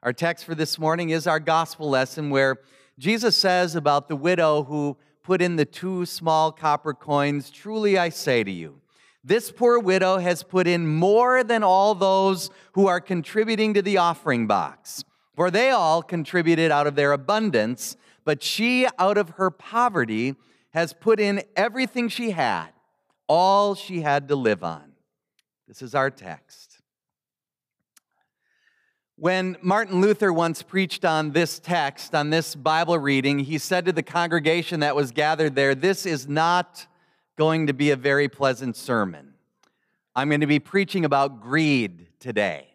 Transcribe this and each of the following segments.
Our text for this morning is our gospel lesson where Jesus says about the widow who put in the two small copper coins Truly I say to you, this poor widow has put in more than all those who are contributing to the offering box. For they all contributed out of their abundance, but she, out of her poverty, has put in everything she had, all she had to live on. This is our text. When Martin Luther once preached on this text, on this Bible reading, he said to the congregation that was gathered there, This is not going to be a very pleasant sermon. I'm going to be preaching about greed today.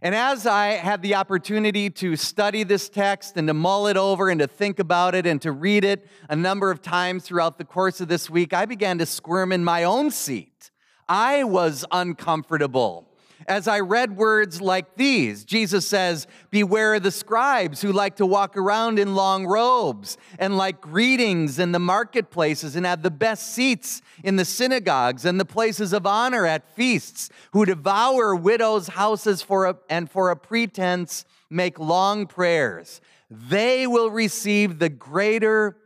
And as I had the opportunity to study this text and to mull it over and to think about it and to read it a number of times throughout the course of this week, I began to squirm in my own seat. I was uncomfortable as I read words like these. Jesus says, Beware of the scribes who like to walk around in long robes and like greetings in the marketplaces and have the best seats in the synagogues and the places of honor at feasts, who devour widows' houses for a, and for a pretense make long prayers. They will receive the greater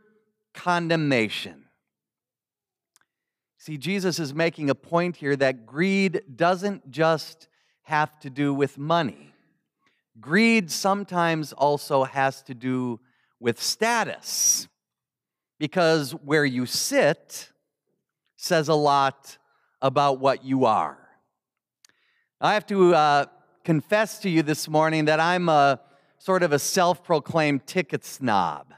condemnation. See, Jesus is making a point here that greed doesn't just have to do with money. Greed sometimes also has to do with status, because where you sit says a lot about what you are. I have to uh, confess to you this morning that I'm a sort of a self proclaimed ticket snob.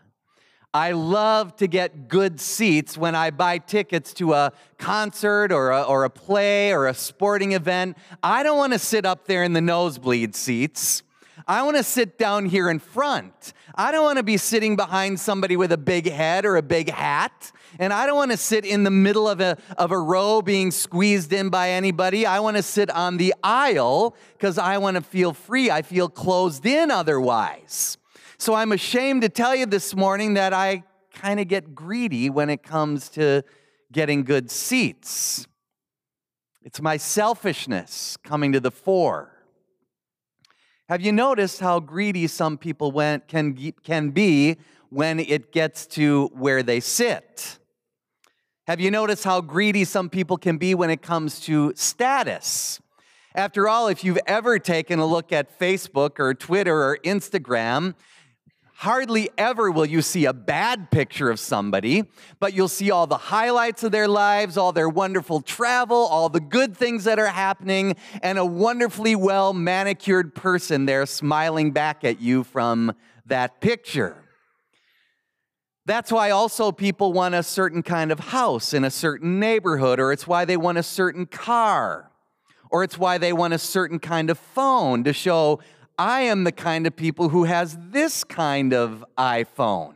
I love to get good seats when I buy tickets to a concert or a, or a play or a sporting event. I don't want to sit up there in the nosebleed seats. I want to sit down here in front. I don't want to be sitting behind somebody with a big head or a big hat. And I don't want to sit in the middle of a, of a row being squeezed in by anybody. I want to sit on the aisle because I want to feel free. I feel closed in otherwise. So I'm ashamed to tell you this morning that I kind of get greedy when it comes to getting good seats. It's my selfishness coming to the fore. Have you noticed how greedy some people went, can, can be when it gets to where they sit? Have you noticed how greedy some people can be when it comes to status? After all, if you've ever taken a look at Facebook or Twitter or Instagram, Hardly ever will you see a bad picture of somebody, but you'll see all the highlights of their lives, all their wonderful travel, all the good things that are happening, and a wonderfully well manicured person there smiling back at you from that picture. That's why also people want a certain kind of house in a certain neighborhood, or it's why they want a certain car, or it's why they want a certain kind of phone to show I am the kind of people who has this kind of iPhone.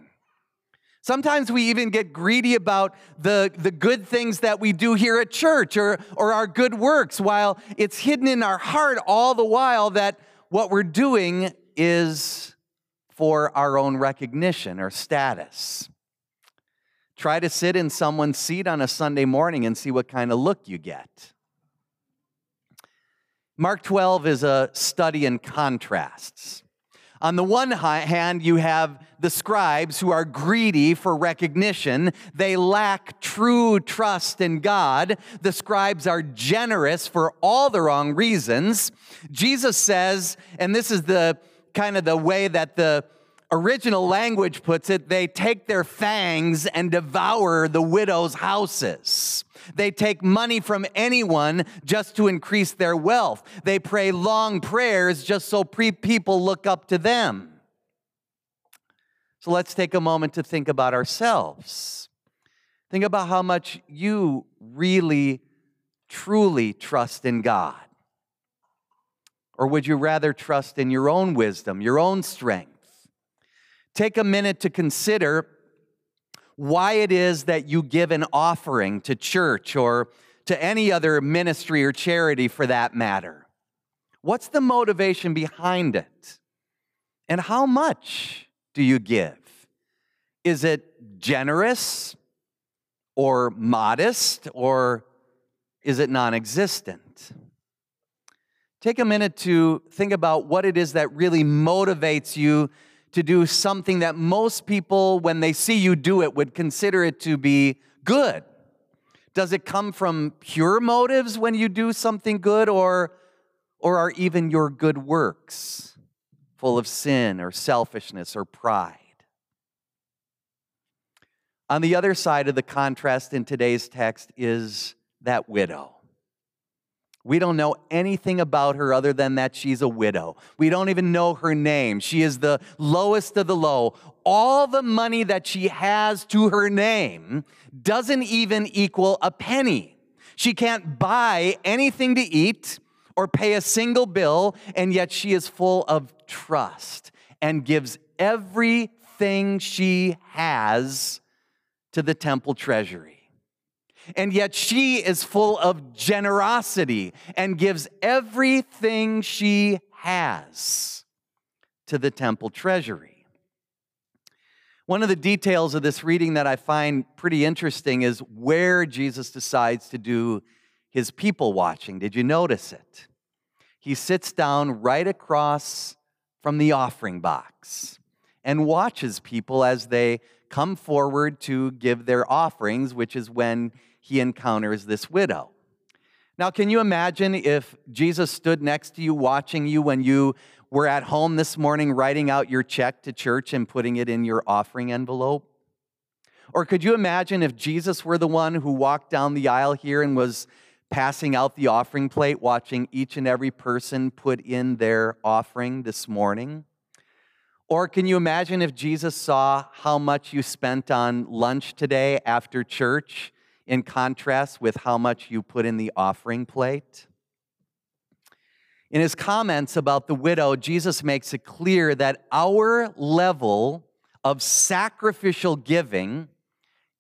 Sometimes we even get greedy about the, the good things that we do here at church or, or our good works, while it's hidden in our heart all the while that what we're doing is for our own recognition or status. Try to sit in someone's seat on a Sunday morning and see what kind of look you get. Mark 12 is a study in contrasts. On the one hand, you have the scribes who are greedy for recognition. They lack true trust in God. The scribes are generous for all the wrong reasons. Jesus says, and this is the kind of the way that the original language puts it, they take their fangs and devour the widow's houses. They take money from anyone just to increase their wealth. They pray long prayers just so pre- people look up to them. So let's take a moment to think about ourselves. Think about how much you really, truly trust in God. Or would you rather trust in your own wisdom, your own strength? Take a minute to consider why it is that you give an offering to church or to any other ministry or charity for that matter. What's the motivation behind it? And how much do you give? Is it generous or modest or is it non existent? take a minute to think about what it is that really motivates you to do something that most people, when they see you do it, would consider it to be good. Does it come from pure motives when you do something good, or, or are even your good works full of sin or selfishness or pride? On the other side of the contrast in today's text is that widow. We don't know anything about her other than that she's a widow. We don't even know her name. She is the lowest of the low. All the money that she has to her name doesn't even equal a penny. She can't buy anything to eat or pay a single bill, and yet she is full of trust and gives everything she has to the temple treasury. And yet she is full of generosity and gives everything she has to the temple treasury. One of the details of this reading that I find pretty interesting is where Jesus decides to do his people watching. Did you notice it? He sits down right across from the offering box and watches people as they come forward to give their offerings, which is when he encounters this widow. Now, can you imagine if Jesus stood next to you, watching you when you were at home this morning, writing out your check to church and putting it in your offering envelope? Or could you imagine if Jesus were the one who walked down the aisle here and was passing out the offering plate, watching each and every person put in their offering this morning? Or can you imagine if Jesus saw how much you spent on lunch today after church in contrast with how much you put in the offering plate. In his comments about the widow, Jesus makes it clear that our level of sacrificial giving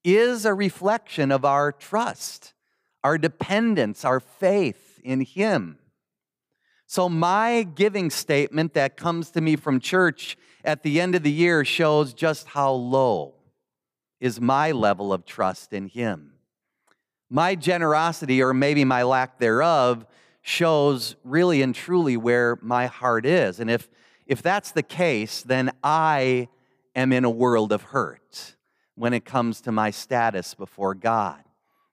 is a reflection of our trust, our dependence, our faith in Him. So, my giving statement that comes to me from church at the end of the year shows just how low is my level of trust in Him. My generosity, or maybe my lack thereof, shows really and truly where my heart is. And if, if that's the case, then I am in a world of hurt when it comes to my status before God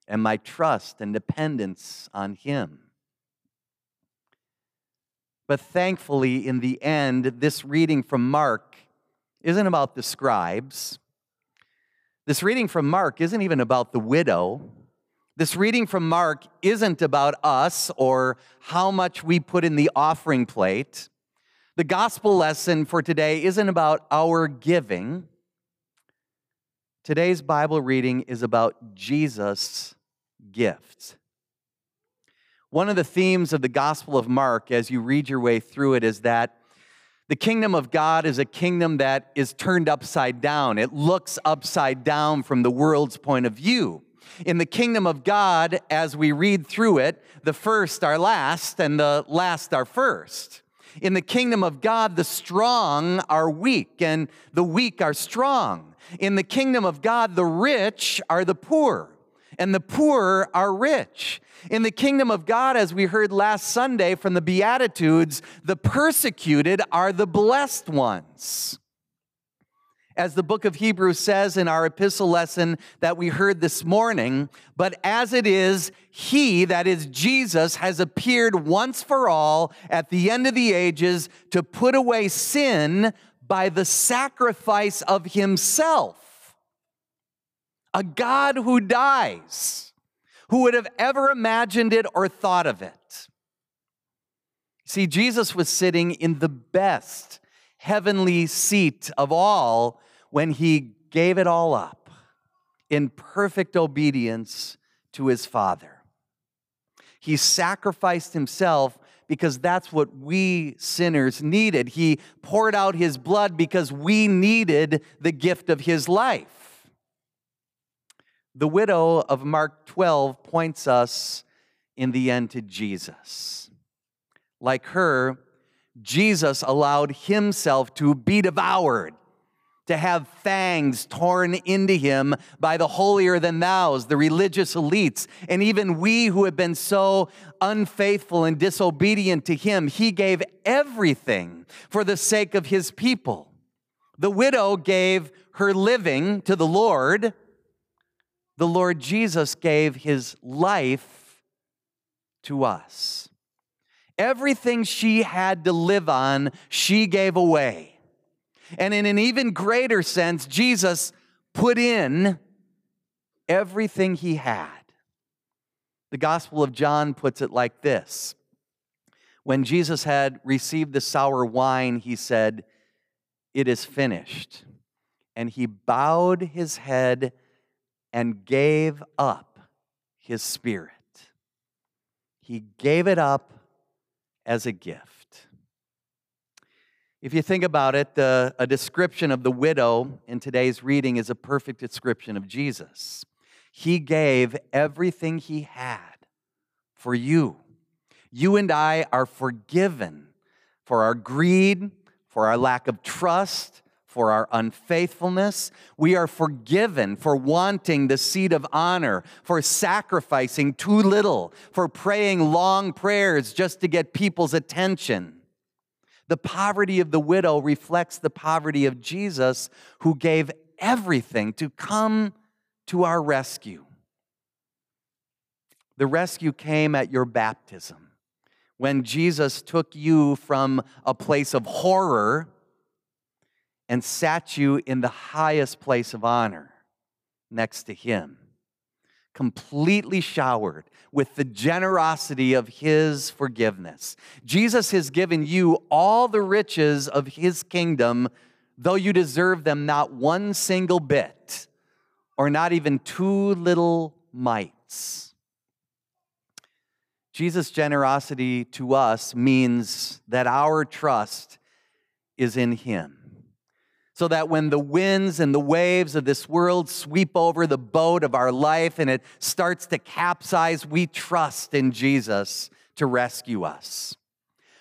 and my trust and dependence on Him. But thankfully, in the end, this reading from Mark isn't about the scribes. This reading from Mark isn't even about the widow. This reading from Mark isn't about us or how much we put in the offering plate. The gospel lesson for today isn't about our giving. Today's Bible reading is about Jesus' gifts. One of the themes of the Gospel of Mark, as you read your way through it, is that the kingdom of God is a kingdom that is turned upside down. It looks upside down from the world's point of view. In the kingdom of God, as we read through it, the first are last and the last are first. In the kingdom of God, the strong are weak and the weak are strong. In the kingdom of God, the rich are the poor and the poor are rich. In the kingdom of God, as we heard last Sunday from the Beatitudes, the persecuted are the blessed ones as the book of Hebrews says in our epistle lesson that we heard this morning, but as it is, he, that is Jesus, has appeared once for all at the end of the ages to put away sin by the sacrifice of himself. A God who dies. Who would have ever imagined it or thought of it? See, Jesus was sitting in the best heavenly seat of all when he gave it all up in perfect obedience to his Father. He sacrificed himself because that's what we sinners needed. He poured out his blood because we needed the gift of his life. The widow of Mark 12 points us in the end to Jesus. Like her, Jesus allowed himself to be devoured to have fangs torn into him by the holier than thous, the religious elites, and even we who have been so unfaithful and disobedient to him. He gave everything for the sake of his people. The widow gave her living to the Lord. The Lord Jesus gave his life to us. Everything she had to live on, she gave away. And in an even greater sense, Jesus put in everything he had. The Gospel of John puts it like this When Jesus had received the sour wine, he said, It is finished. And he bowed his head and gave up his spirit. He gave it up as a gift. If you think about it, the, a description of the widow in today's reading is a perfect description of Jesus. He gave everything he had for you. You and I are forgiven for our greed, for our lack of trust, for our unfaithfulness. We are forgiven for wanting the seat of honor, for sacrificing too little, for praying long prayers just to get people's attention. The poverty of the widow reflects the poverty of Jesus, who gave everything to come to our rescue. The rescue came at your baptism when Jesus took you from a place of horror and sat you in the highest place of honor next to Him completely showered with the generosity of his forgiveness. Jesus has given you all the riches of his kingdom, though you deserve them not one single bit, or not even two little mites. Jesus' generosity to us means that our trust is in him so that when the winds and the waves of this world sweep over the boat of our life and it starts to capsize, we trust in Jesus to rescue us.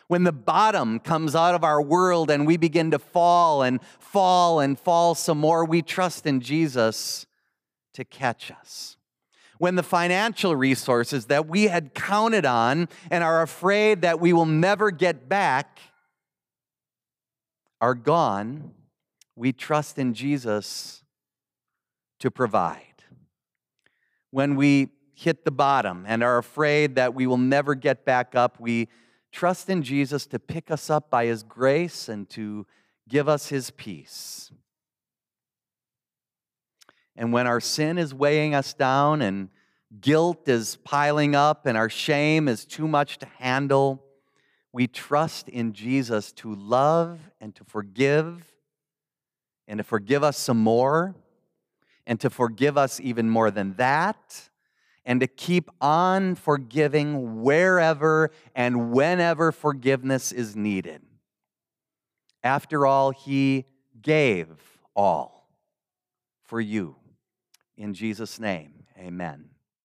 When the bottom comes out of our world and we begin to fall and fall and fall some more, we trust in Jesus to catch us. When the financial resources that we had counted on and are afraid that we will never get back are gone, we trust in Jesus to provide. When we hit the bottom and are afraid that we will never get back up, we trust in Jesus to pick us up by his grace and to give us his peace. And when our sin is weighing us down and guilt is piling up and our shame is too much to handle, we trust in Jesus to love and to forgive and to forgive us some more, and to forgive us even more than that, and to keep on forgiving wherever and whenever forgiveness is needed. After all, He gave all for you. In Jesus' name, amen.